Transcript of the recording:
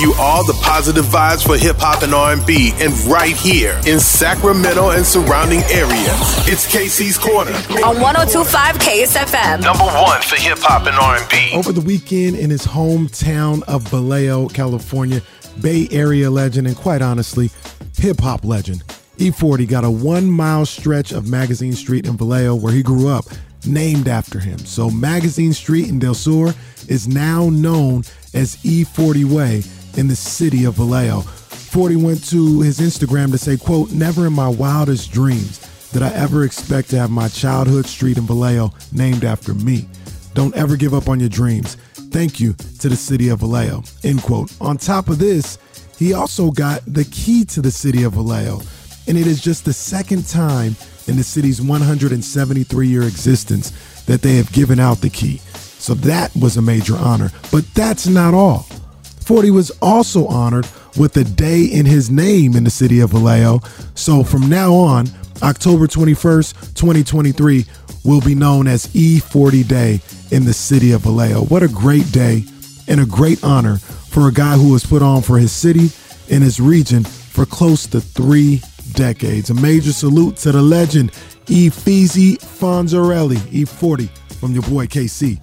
you all the positive vibes for hip hop and R&B, and right here in Sacramento and surrounding areas. It's KC's Corner on 102.5 KSFM. Number one for hip hop and R&B. Over the weekend in his hometown of Vallejo, California, Bay Area legend and quite honestly, hip hop legend. E40 got a one mile stretch of Magazine Street in Vallejo where he grew up named after him. So Magazine Street in Del Sur is now known as E40 Way in the city of Vallejo. 40 went to his Instagram to say, quote, never in my wildest dreams did I ever expect to have my childhood street in Vallejo named after me. Don't ever give up on your dreams. Thank you to the city of Vallejo, end quote. On top of this, he also got the key to the city of Vallejo, and it is just the second time in the city's 173 year existence that they have given out the key. So that was a major honor. But that's not all. 40 was also honored with a day in his name in the city of Vallejo. So from now on, October 21st, 2023 will be known as E40 Day in the city of Vallejo. What a great day and a great honor for a guy who was put on for his city and his region for close to three decades. A major salute to the legend, Efeezy Fonzarelli, E40, from your boy KC